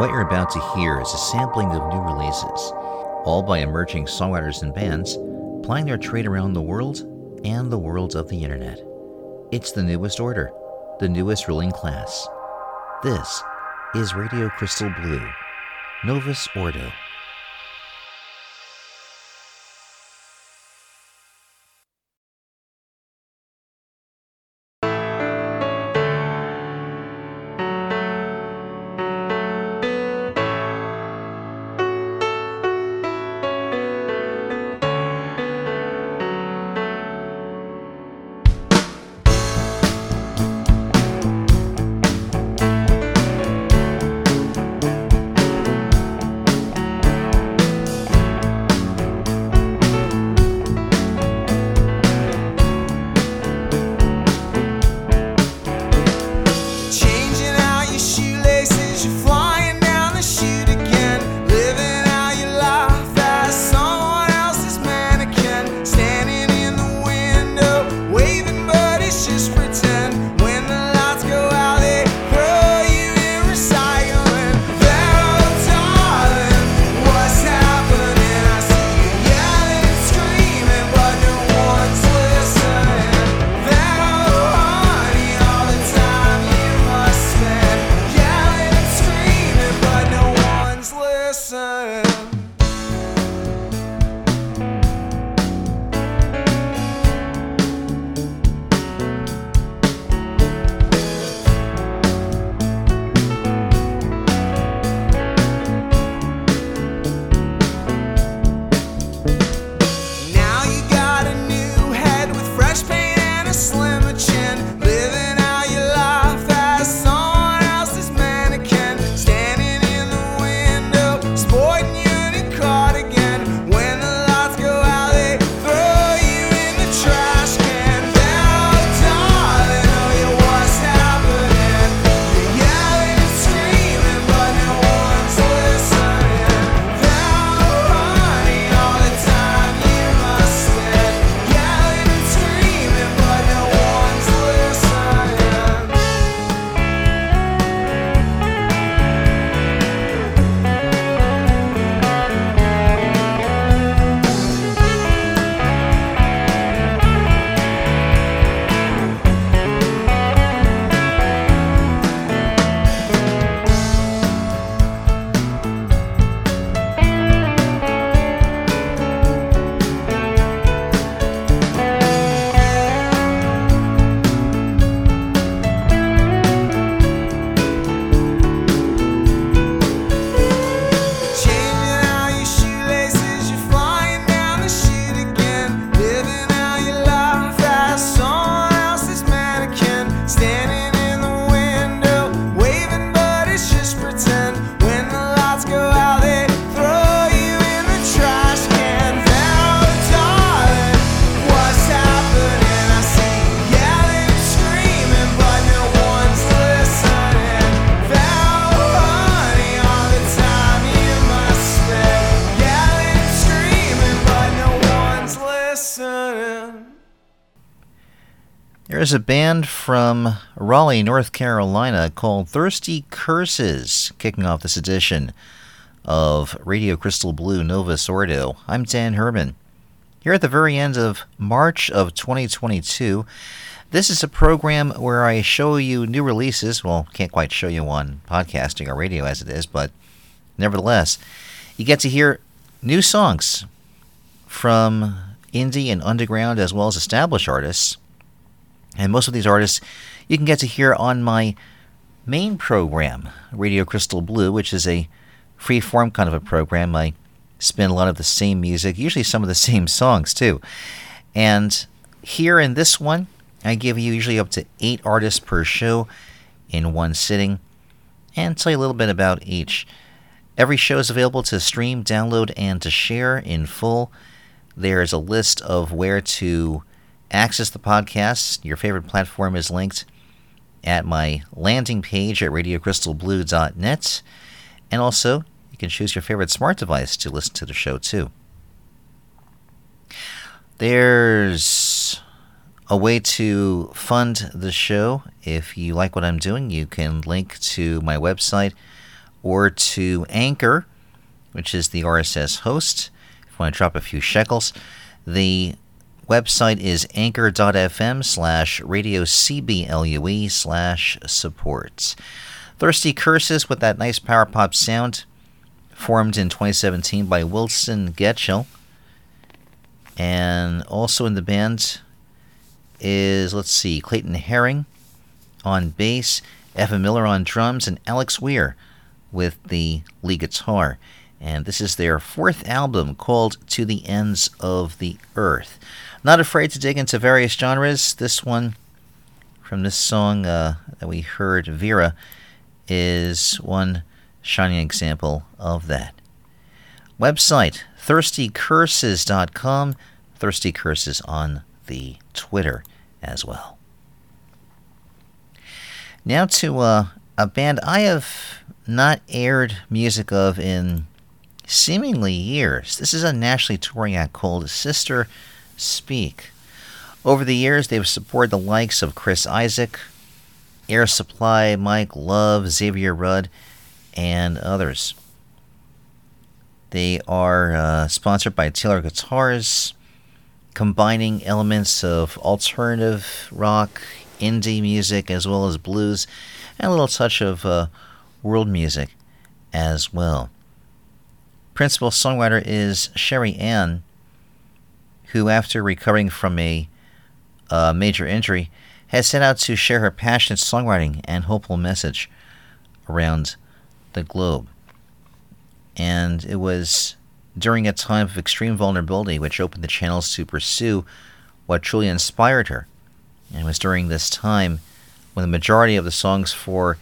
What you're about to hear is a sampling of new releases, all by emerging songwriters and bands plying their trade around the world and the world of the internet. It's the newest order, the newest ruling class. This is Radio Crystal Blue, Novus Ordo. There's a band from Raleigh, North Carolina called Thirsty Curses kicking off this edition of Radio Crystal Blue Novus Ordo. I'm Dan Herman. Here at the very end of March of 2022, this is a program where I show you new releases. Well, can't quite show you on podcasting or radio as it is, but nevertheless, you get to hear new songs from indie and underground as well as established artists and most of these artists you can get to hear on my main program, Radio Crystal Blue, which is a free form kind of a program. I spin a lot of the same music, usually some of the same songs too. And here in this one, I give you usually up to eight artists per show in one sitting and tell you a little bit about each. Every show is available to stream, download, and to share in full. There's a list of where to access the podcast. Your favorite platform is linked at my landing page at radiocrystalblue.net. And also, you can choose your favorite smart device to listen to the show too. There's a way to fund the show. If you like what I'm doing, you can link to my website or to Anchor, which is the RSS host. If you want to drop a few shekels, the website is anchor.fm slash radio CBLUE slash supports. Thirsty Curses with that nice power pop sound, formed in 2017 by Wilson Getchell. And also in the band is, let's see, Clayton Herring on bass, Evan Miller on drums, and Alex Weir with the lead guitar. And this is their fourth album called To the Ends of the Earth. Not afraid to dig into various genres. This one from this song uh, that we heard, Vera, is one shining example of that. Website thirstycurses.com, Thirsty Curses on the Twitter as well. Now to uh, a band I have not aired music of in seemingly years. This is a nationally touring act called Sister Speak. Over the years, they've supported the likes of Chris Isaak, Air Supply, Mike Love, Xavier Rudd, and others. They are uh, sponsored by Taylor Guitars, combining elements of alternative rock, indie music, as well as blues, and a little touch of uh, world music as well. Principal songwriter is Sherry Ann, who, after recovering from a uh, major injury, has set out to share her passionate songwriting and hopeful message around the globe. And it was during a time of extreme vulnerability which opened the channels to pursue what truly inspired her. And it was during this time when the majority of the songs for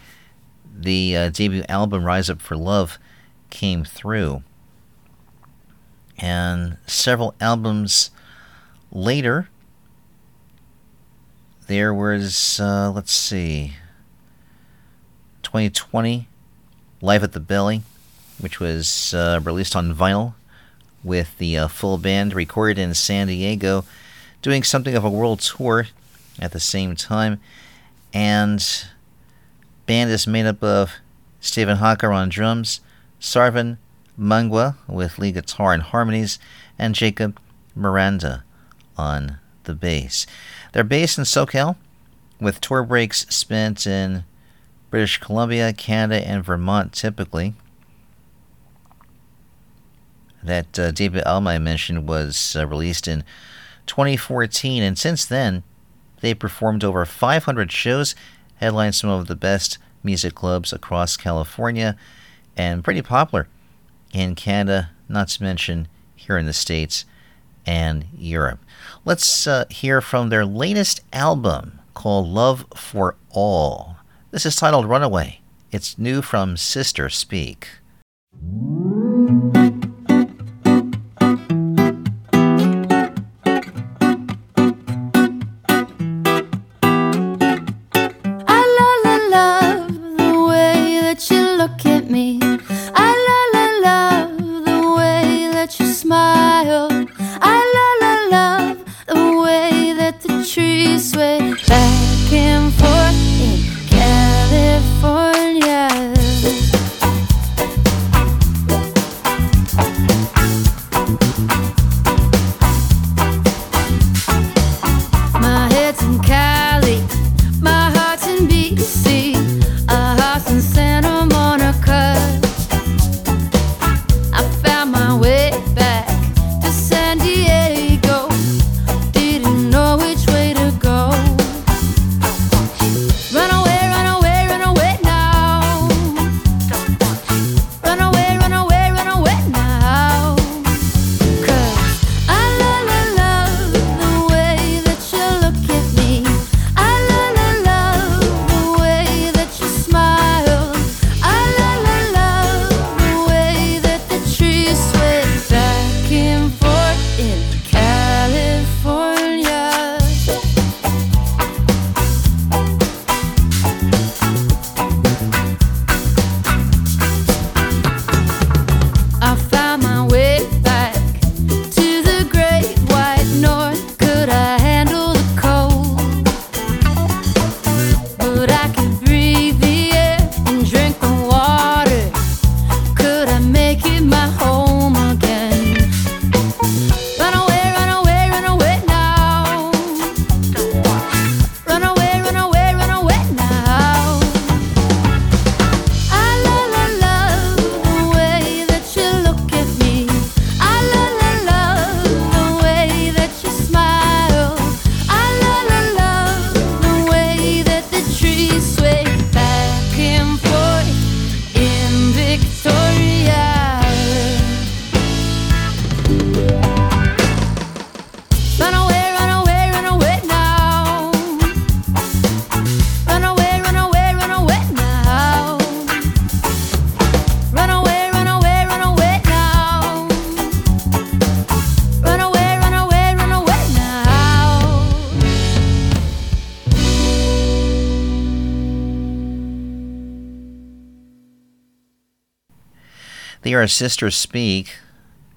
the uh, debut album Rise Up for Love came through. And several albums later, there was, uh, let's see, 2020, Live at the Belly, which was uh, released on vinyl with the uh, full band recorded in San Diego, doing something of a world tour at the same time. And band is made up of Stephen Hawker on drums, Sarvan Mangwa with lead guitar and harmonies, and Jacob Miranda on the bass. They're based in SoCal, with tour breaks spent in British Columbia, Canada, and Vermont typically. That uh, album I mentioned was uh, released in 2014, and since then, they performed over 500 shows, headlined some of the best music clubs across California, and pretty popular in Canada, not to mention here in the States and Europe. Let's uh, hear from their latest album called Love for All. This is titled Runaway. It's new from Sister Speak. They are Sisters Speak.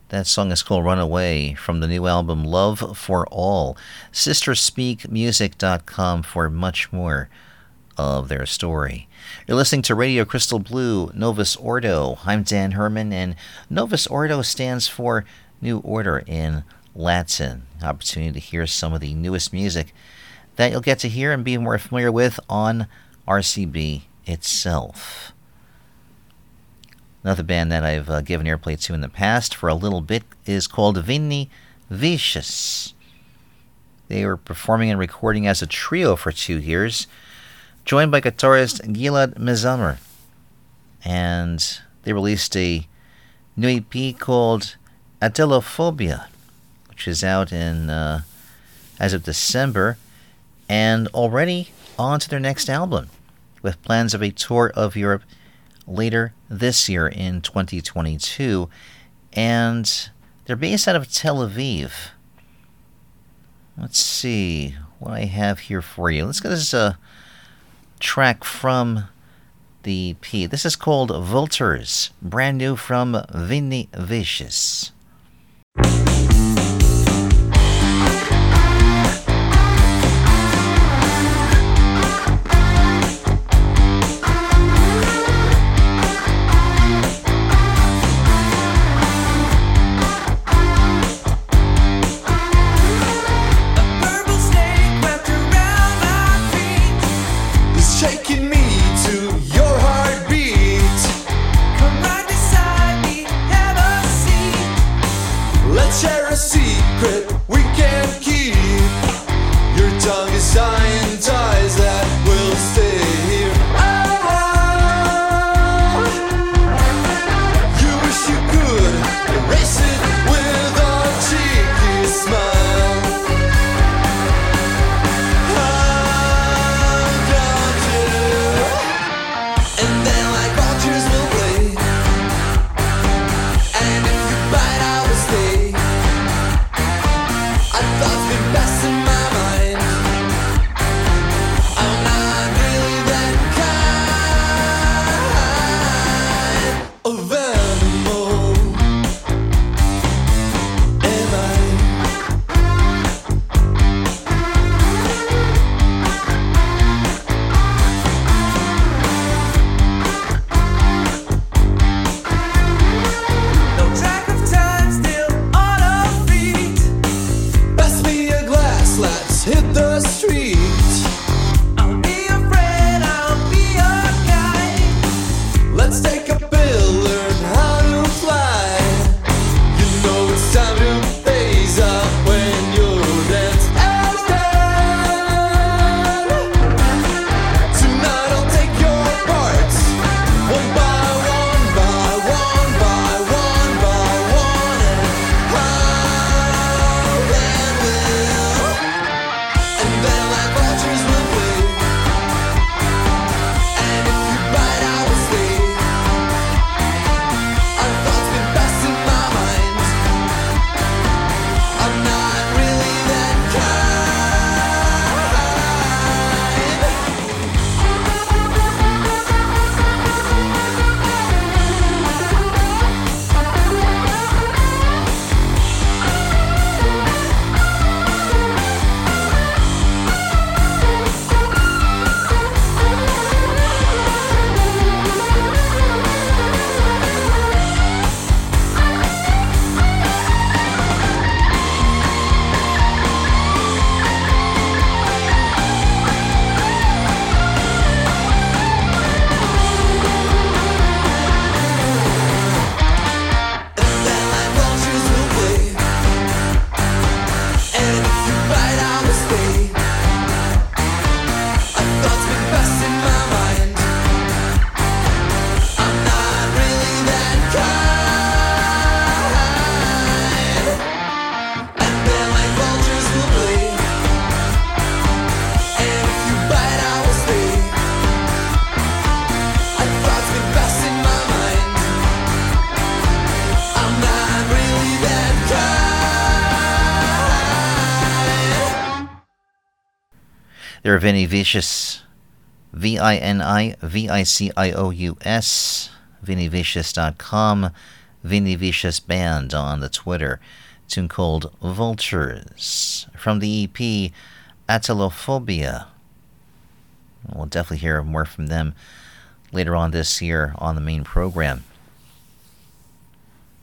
That song is called Runaway from the new album Love for All. Sisterspeakmusic.com for much more of their story. You're listening to Radio Crystal Blue, Novus Ordo. I'm Dan Herman, and Novus Ordo stands for New Order in Latin. Opportunity to hear some of the newest music that you'll get to hear and be more familiar with on RCB itself. Another band that I've uh, given airplay to in the past for a little bit is called Vini Vicious. They were performing and recording as a trio for two years, joined by guitarist Gilad Mezamer. And they released a new EP called Atelophobia, which is out in uh, as of December, and already on to their next album, with plans of a tour of Europe later this year in 2022. And they're based out of Tel Aviv. Let's see what I have here for you. Let's get this uh, track from the P. This is called Vultures, brand new from Vini Vicious. They're Vini Vicious, V I N I V I C I O U S, vinivicious.com. Vini Vicious Band on the Twitter. tune called Vultures from the EP Atelophobia. We'll definitely hear more from them later on this year on the main program.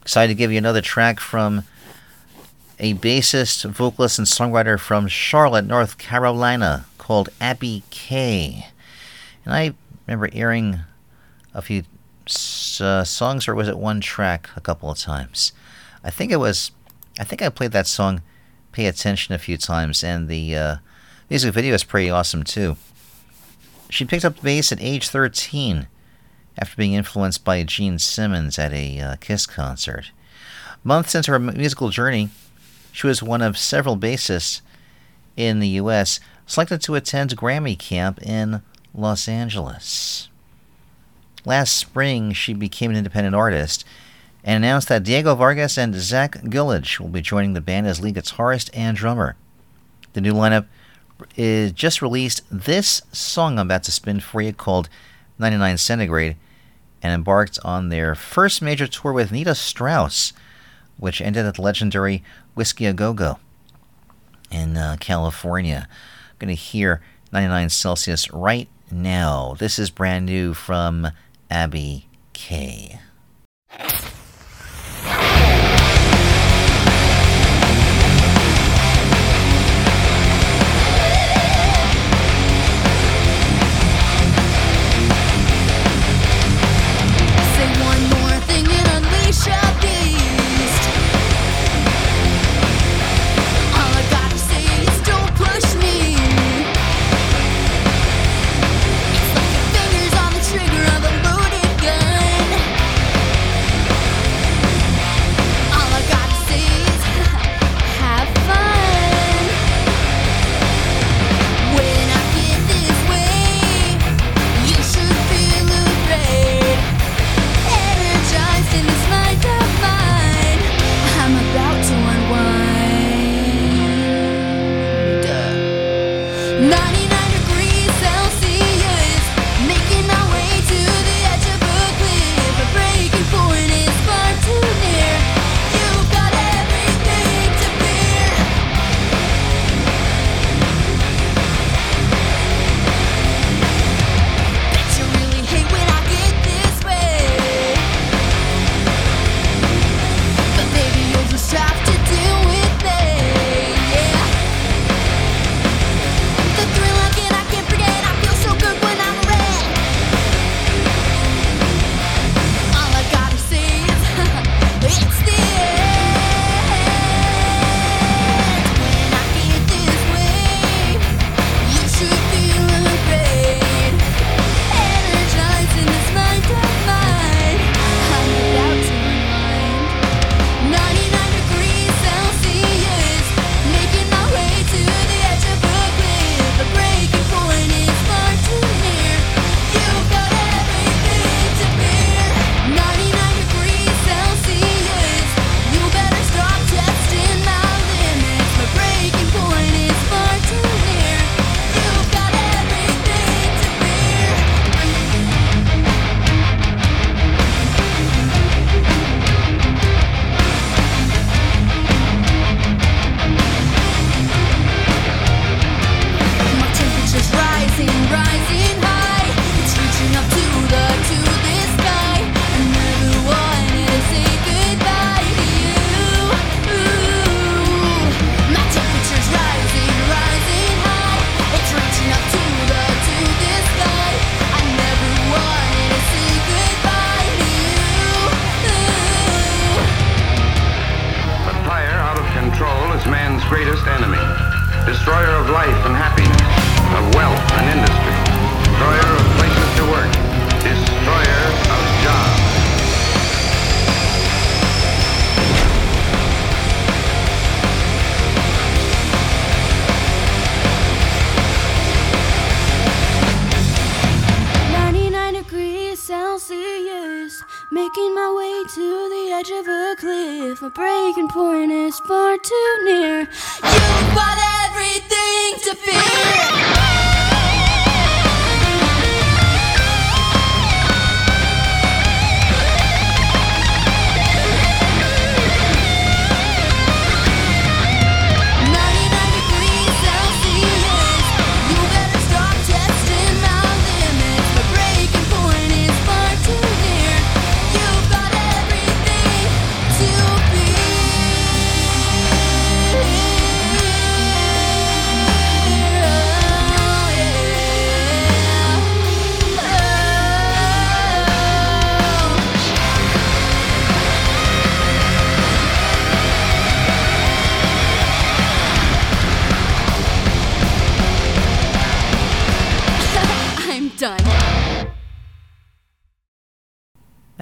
Excited to give you another track from a bassist, vocalist, and songwriter from Charlotte, North Carolina, called Abby K. And I remember hearing a few uh, songs, or was it one track, a couple of times. I think it was. I think I played that song, "Pay Attention," a few times, and the uh, music video is pretty awesome too. She picked up bass at age 13 after being influenced by Gene Simmons at a uh, Kiss concert. Months into her musical journey, she was one of several bassists in the U.S. selected to attend Grammy Camp in Los Angeles. Last spring, she became an independent artist and announced that Diego Vargas and Zach Gillich will be joining the band as lead guitarist and drummer. The new lineup is just released this song I'm about to spin for you called 99 Centigrade and embarked on their first major tour with Nita Strauss, which ended at the legendary Whisky a Go Go in uh, California. Going to hear 99 Celsius right now. This is brand new from Abby K.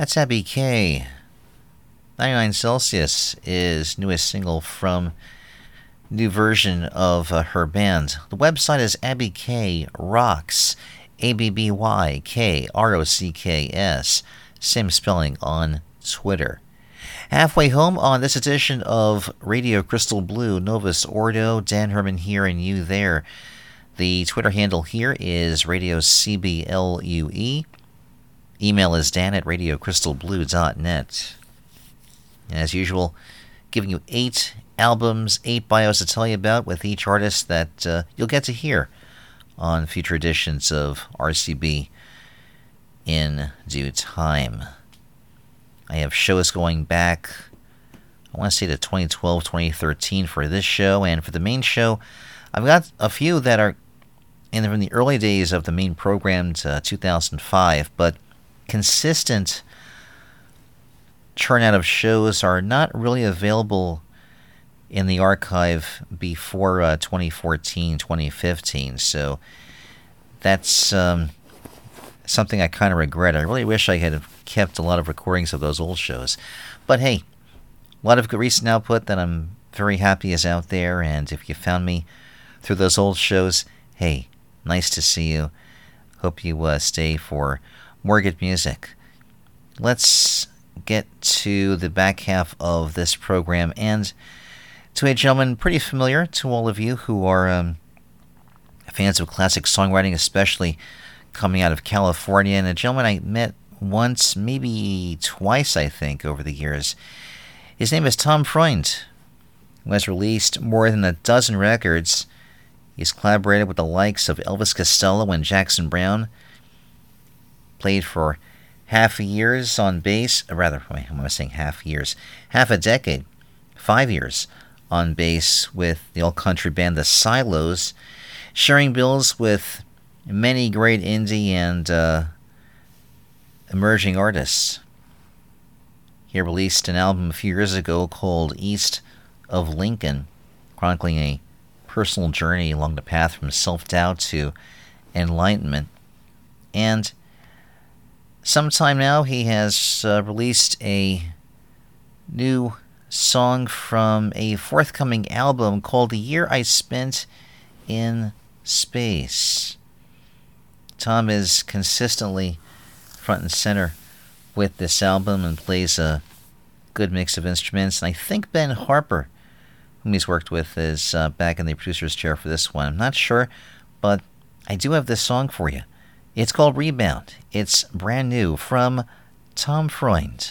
That's Abby K. 99 Celsius is newest single from new version of uh, her band. The website is Abby K Rocks, A B B Y K R O C K S. Same spelling on Twitter. Halfway home on this edition of Radio Crystal Blue, Novus Ordo, Dan Herman here and you there. The Twitter handle here is Radio CBLUE. Email is dan at radiocrystalblue.net. And as usual, giving you eight albums, eight bios to tell you about with each artist that uh, you'll get to hear on future editions of RCB in due time. I have shows going back, I want to say to 2012, 2013 for this show, and for the main show, I've got a few that are in the, from the early days of the main program to 2005, but consistent churn out of shows are not really available in the archive before uh, 2014, 2015. So that's um, something I kind of regret. I really wish I had kept a lot of recordings of those old shows. But hey, a lot of recent output that I'm very happy is out there. And if you found me through those old shows, hey, nice to see you. Hope you uh, stay for more good music. Let's get to the back half of this program and to a gentleman pretty familiar to all of you who are um, fans of classic songwriting, especially coming out of California, and a gentleman I met once, maybe twice, I think, over the years. His name is Tom Freund, who has released more than a dozen records. He's collaborated with the likes of Elvis Costello and Jackson Browne. Played for half years on bass, rather, wait, am I saying half years? Half a decade, five years on bass with the old country band The Silos, sharing bills with many great indie and uh, emerging artists. He released an album a few years ago called East of Lincoln, chronicling a personal journey along the path from self doubt to enlightenment. And sometime now, he has uh, released a new song from a forthcoming album called The Year I Spent in Space. Tom is consistently front and center with this album and plays a good mix of instruments. And I think Ben Harper, whom he's worked with, is uh, back in the producer's chair for this one. I'm not sure, but I do have this song for you. It's called Rebound. It's brand new from Tom Freund.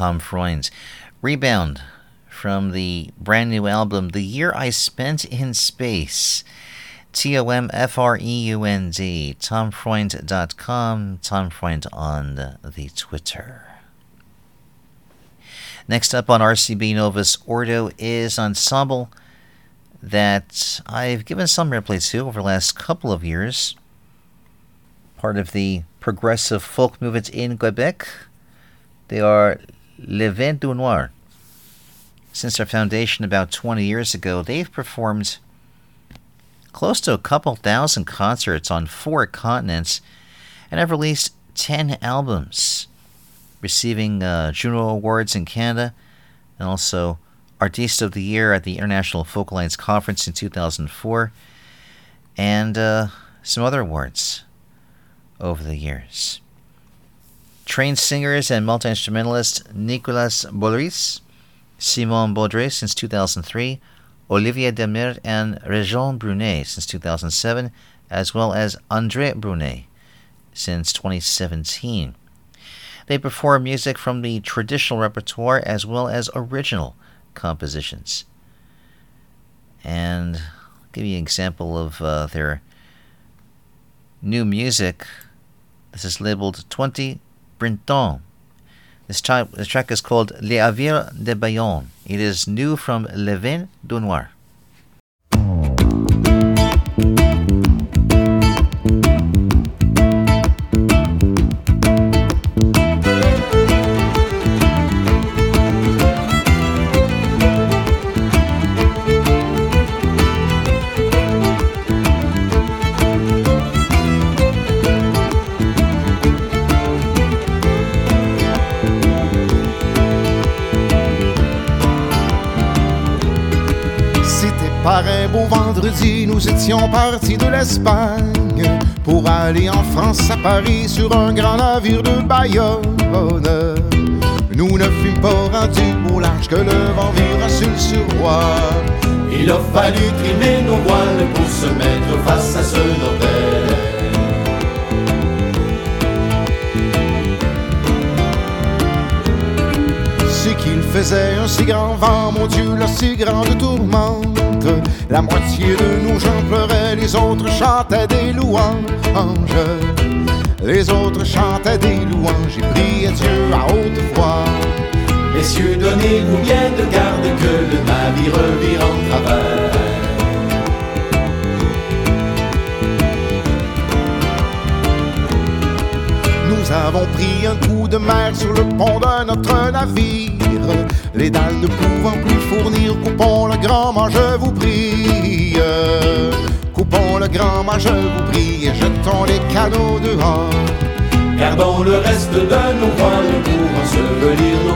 Tom Freund's Rebound from the brand new album, The Year I Spent in Space. T O M F R E U N D. TomFreund.com. Tom Freund on the Twitter. Next up on RCB Novus Ordo is Ensemble that I've given some airplay to over the last couple of years. Part of the progressive folk movement in Quebec. They are Le Vent du Nord. Since their foundation about 20 years ago, they've performed close to a couple thousand concerts on four continents and have released 10 albums, receiving uh, Juno Awards in Canada and also Artist of the Year at the International Folk Alliance Conference in 2004, and uh, some other awards over the years. Trained singers and multi instrumentalist Nicolas Boulerice, Simon Beaudry since 2003, Olivier Demers, and Réjean Brunet since 2007, as well as André Brunet since 2017. They perform music from the traditional repertoire as well as original compositions. And I'll give you an example of uh, their new music. This is labeled 20 Printemps. This, track, this track is called Les Avirs de Bayonne. It is new from Le Vent Noir. nous étions partis de l'Espagne pour aller en France à Paris sur un grand navire de Bayonne. Nous ne fûmes pas rendus au large que le vent vira sur le surroi. Il a fallu trimer nos voiles pour se mettre face à ce Nobel. C'est qu'il faisait un si grand vent, mon Dieu, la si grande tourmente la moitié de nous pleuraient, les autres chantaient des louanges. Les autres chantaient des louanges et priaient Dieu à haute voix. Messieurs, donnez-vous bien de garde que le navire vire en travers. Nous avons pris un coup de mer sur le pont de notre navire. Les dalles ne pouvant plus fournir, coupons le grand mât, je vous prie. Coupons le grand mât, je vous prie, et jetons les canaux dehors. Gardons le reste de nos voiles pour ensevelir nos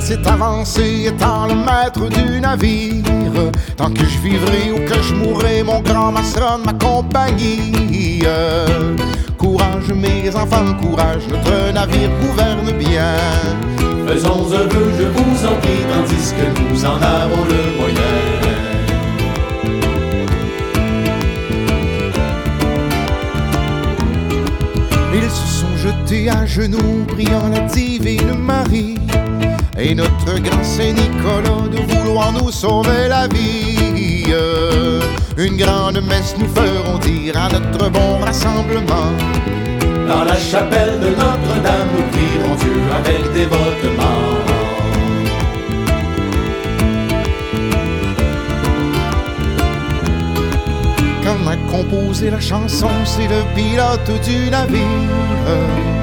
s'est avancé, étant le maître du navire. Tant que je vivrai ou que je mourrai, mon grand maçon ma compagnie. Courage, mes enfants, courage, notre navire gouverne bien. Faisons un vœu, je vous en prie, tandis que nous en avons le moyen. À genoux, priant la divine Marie et notre grand Saint Nicolas de vouloir nous sauver la vie. Une grande messe nous ferons dire à notre bon rassemblement. Dans la chapelle de Notre-Dame, nous prierons Dieu avec dévotement. Quand on a composé la chanson, c'est le pilote du navire.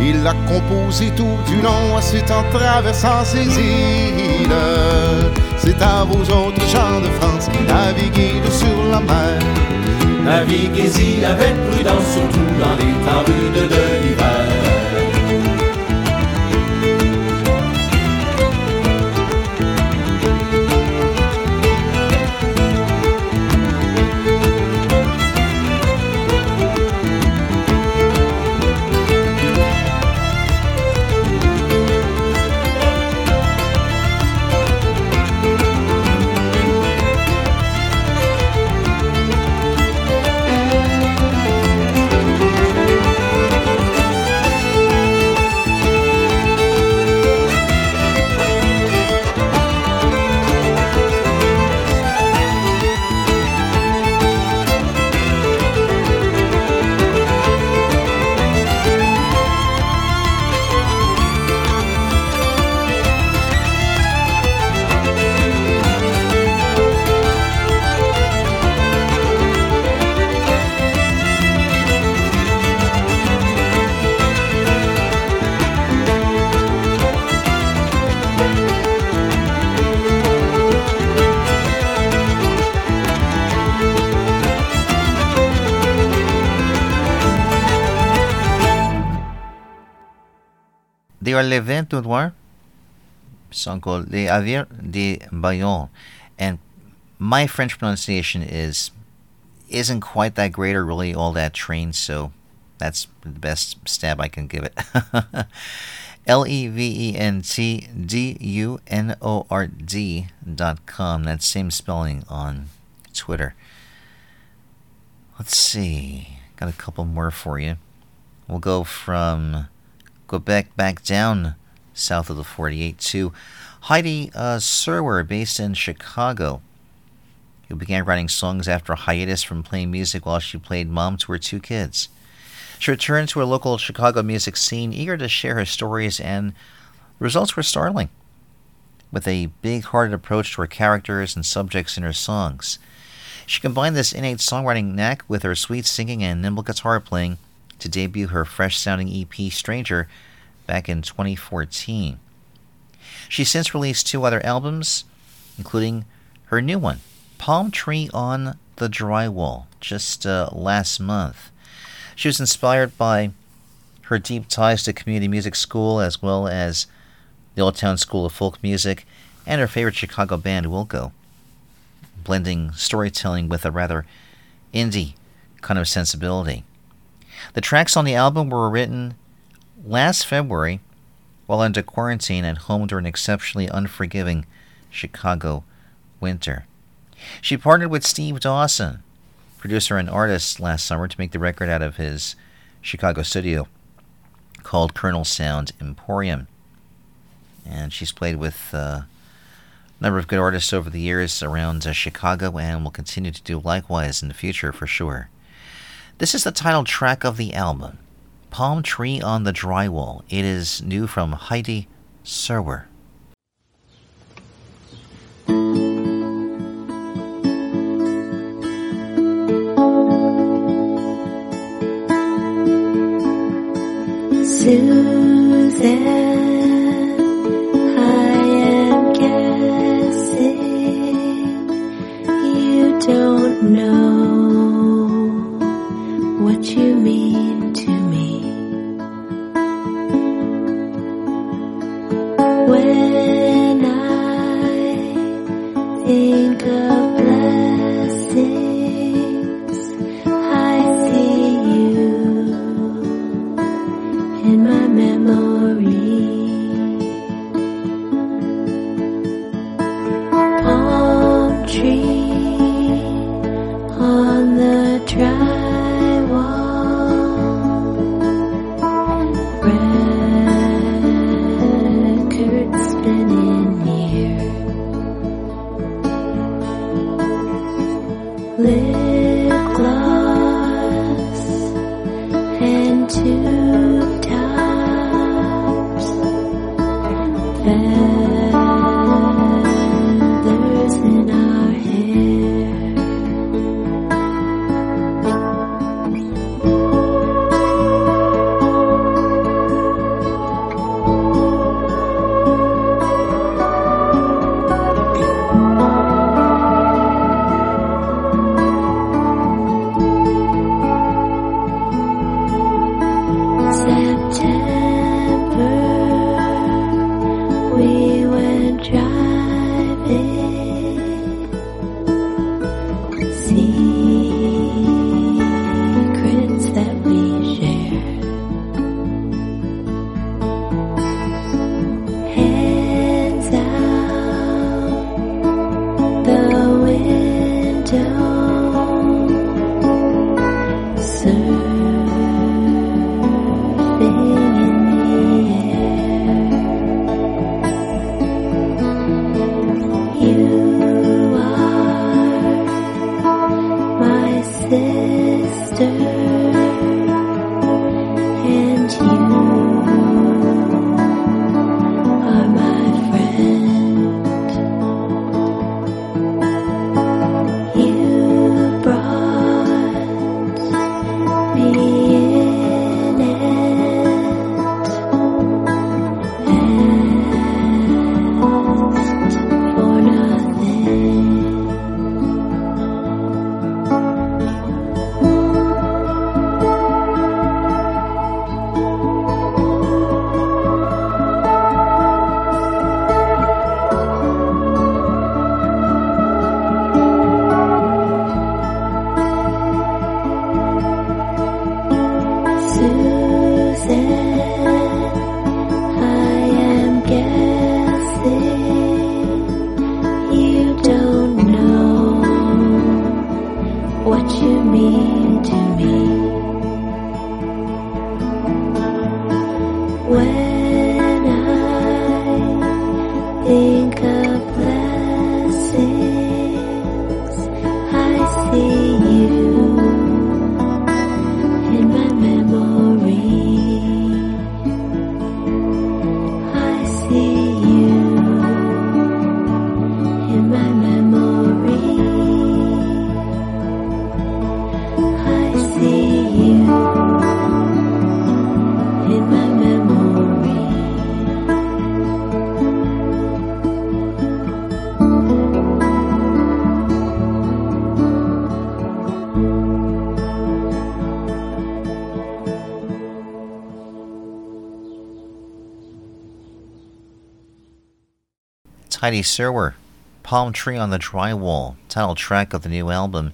Il l'a composé tout du long, c'est en traversant ces îles. C'est à vous autres gens de France qui naviguez sur la mer. Naviguez-y avec prudence, surtout dans les temps rudes de are les Vent du Nord. Song called Les Avirs de Bayonne. And my French pronunciation is isn't quite that great or really all that trained, so that's the best stab I can give it. L E V E N T D U N O R D dot com. That same spelling on Twitter. Let's see. Got a couple more for you. We'll go from Quebec back down south of the 48 to Heidi uh, Serwer, based in Chicago, who began writing songs after a hiatus from playing music while she played mom to her two kids. She returned to her local Chicago music scene, eager to share her stories, and results were startling. With a big hearted approach to her characters and subjects in her songs, she combined this innate songwriting knack with her sweet singing and nimble guitar playing to debut her fresh sounding EP Stranger back in 2014. She's since released two other albums, including her new one, Palm Tree on the Drywall, just uh, last month. She was inspired by her deep ties to community music school as well as the Old Town School of Folk Music and her favorite Chicago band, Wilco, blending storytelling with a rather indie kind of sensibility. The tracks on the album were written last February while under quarantine at home during an exceptionally unforgiving Chicago winter. She partnered with Steve Dawson, producer and artist, last summer to make the record out of his Chicago studio called Kernel Sound Emporium. And she's played with uh, a number of good artists over the years around uh, Chicago and will continue to do likewise in the future for sure. This is the title track of the album, Palm Tree on the Drywall. It is new from Heidi Serwer. Susan, Heidi Serwer, Palm Tree on the Drywall, title track of the new album.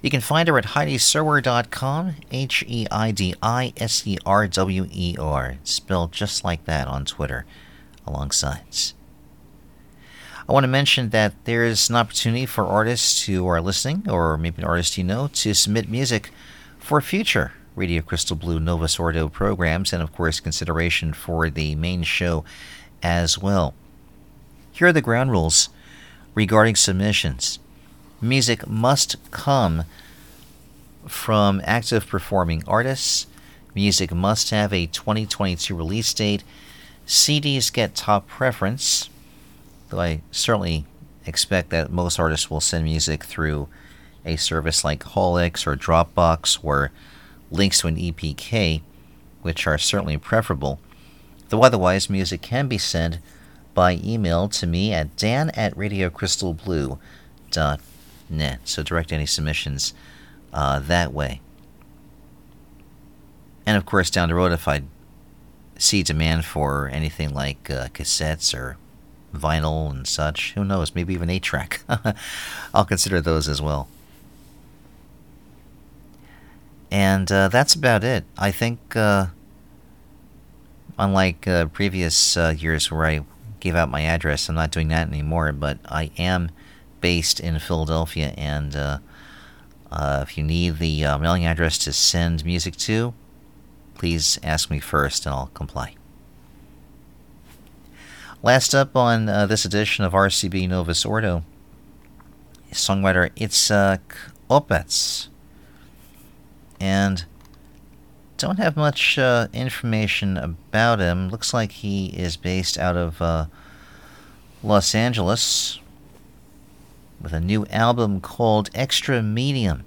You can find her at HeidiSerwer.com, H E I D I S E R W E R, spelled just like that on Twitter, alongside. I want to mention that there is an opportunity for artists who are listening, or maybe an artist you know, to submit music for future Radio Crystal Blue Novus Ordo programs, and of course, consideration for the main show as well. Here are the ground rules regarding submissions. Music must come from active performing artists. Music must have a 2022 release date. CDs get top preference, though I certainly expect that most artists will send music through a service like Haulix or Dropbox or links to an EPK, which are certainly preferable. Though otherwise, music can be sent by email to me at dan at radiocrystalblue.net. So direct any submissions uh, that way. And of course, down the road, if I see demand for anything like uh, cassettes or vinyl and such, who knows, maybe even 8 track, I'll consider those as well. And uh, that's about it. I think, uh, unlike uh, previous uh, years where I gave out my address, I'm not doing that anymore, but I am based in Philadelphia, and uh, uh, if you need the uh, mailing address to send music to, please ask me first and I'll comply. Last up on uh, this edition of RCB Novus Ordo, songwriter Izaak Opatz and don't have much uh, information about him. Looks like he is based out of uh, Los Angeles with a new album called Extra Medium.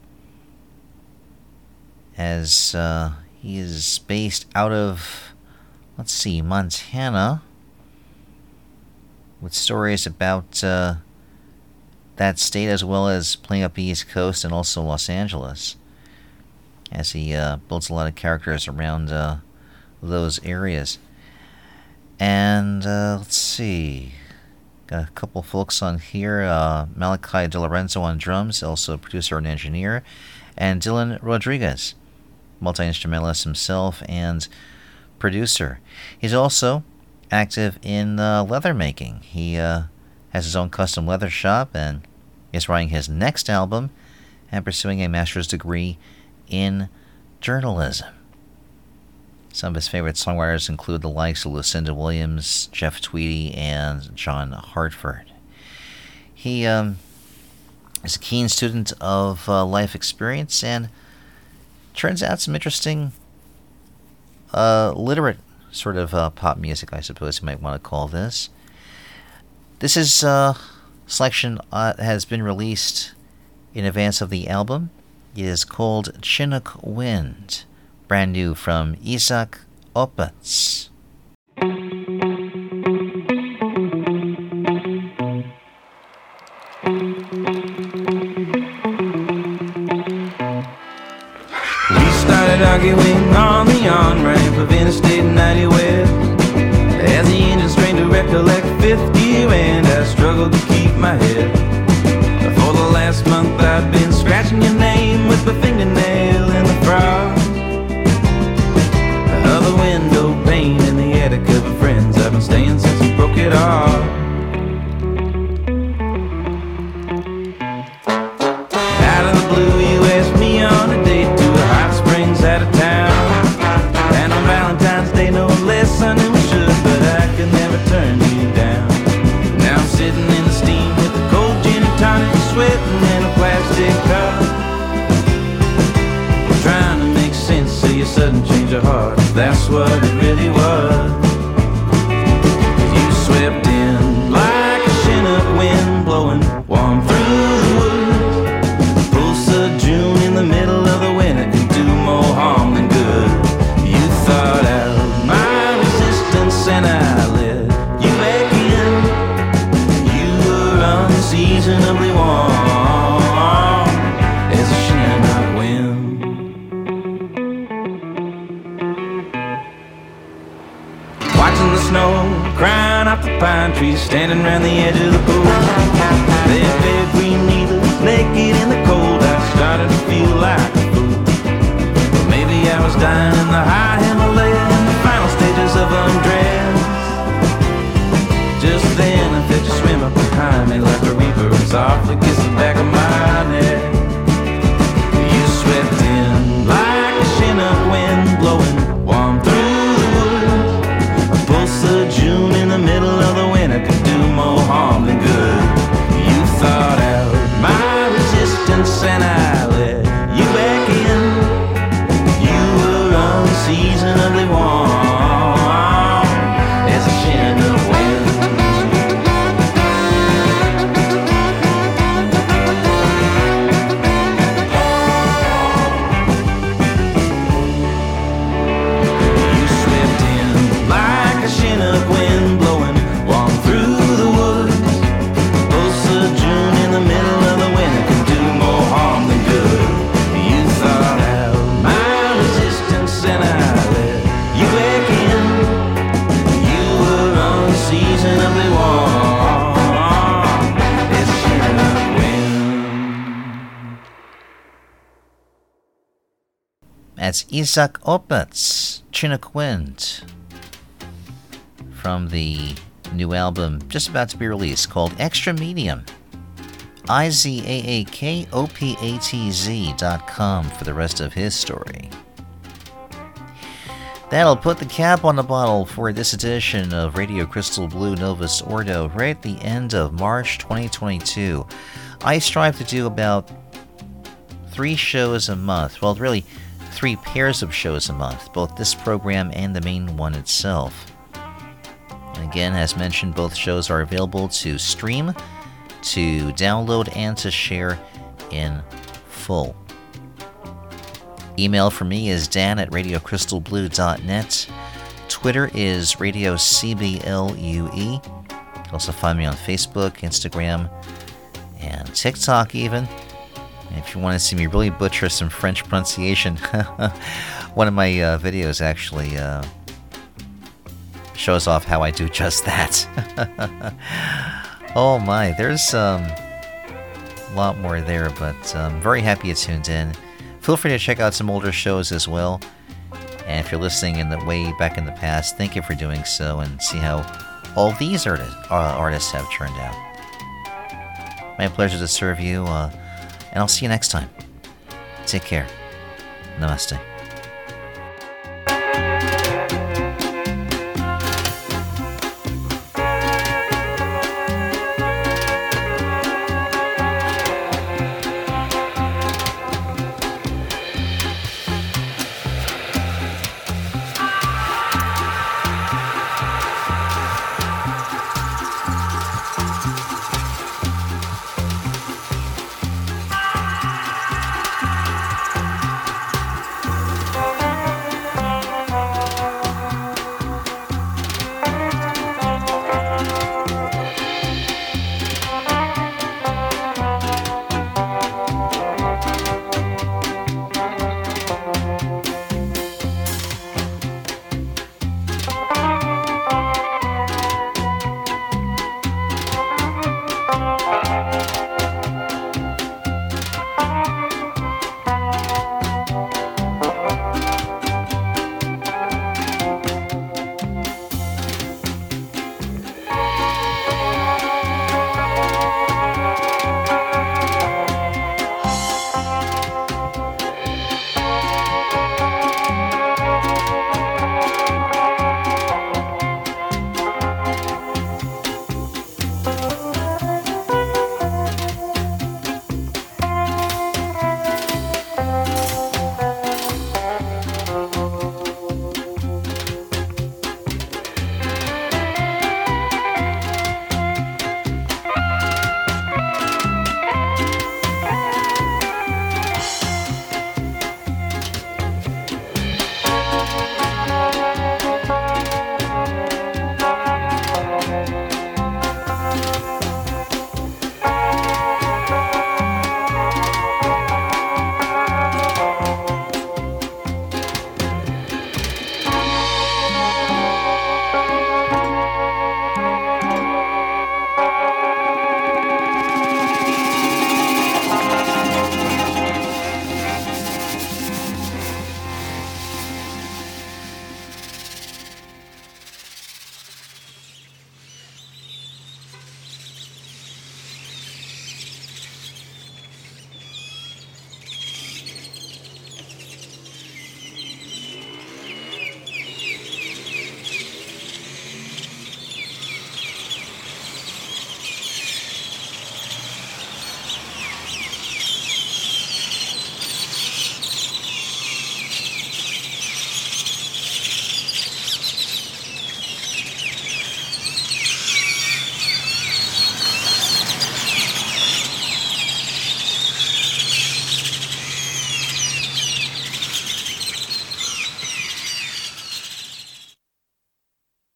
As uh, he is based out of, let's see, Montana, with stories about uh, that state as well as playing up the East Coast and also Los Angeles. As he uh, builds a lot of characters around uh, those areas. And uh, let's see. Got a couple folks on here. Uh, Malachi De Lorenzo on drums, also producer and engineer, and Dylan Rodriguez, multi instrumentalist himself and producer. He's also active in uh, leather making. He uh, has his own custom leather shop and is writing his next album and pursuing a master's degree in journalism. Some of his favorite songwriters include the likes of Lucinda Williams, Jeff Tweedy, and John Hartford. He um, is a keen student of uh, life experience and turns out some interesting uh, literate sort of uh, pop music, I suppose you might want to call this. This is uh, selection uh, has been released in advance of the album. Is called Chinook Wind brand new from Izaak Opatz. We started arguing on the on ramp of Interstate Izaak Opatz, Chinook from the new album just about to be released called Extra Medium. I Z A A K O P A T Z dot com for the rest of his story. That'll put the cap on the bottle for this edition of Radio Crystal Blue Novus Ordo right at the end of March 2022. I strive to do about three shows a month. Well, really, three pairs of shows a month, both this program and the main one itself. And again, as mentioned, both shows are available to stream, to download, and to share in full. Email for me is dan at radiocrystalblue.net. Twitter is Radio CBLUE. You can also find me on Facebook, Instagram, and TikTok even. If you want to see me really butcher some French pronunciation, one of my uh, videos actually uh, shows off how I do just that. oh my, there's um, a lot more there, but I'm very happy you tuned in. Feel free to check out some older shows as well. And if you're listening in the way back in the past, thank you for doing so and see how all these artists, uh, artists have turned out. My pleasure to serve you, uh, and I'll see you next time. Take care. Namaste.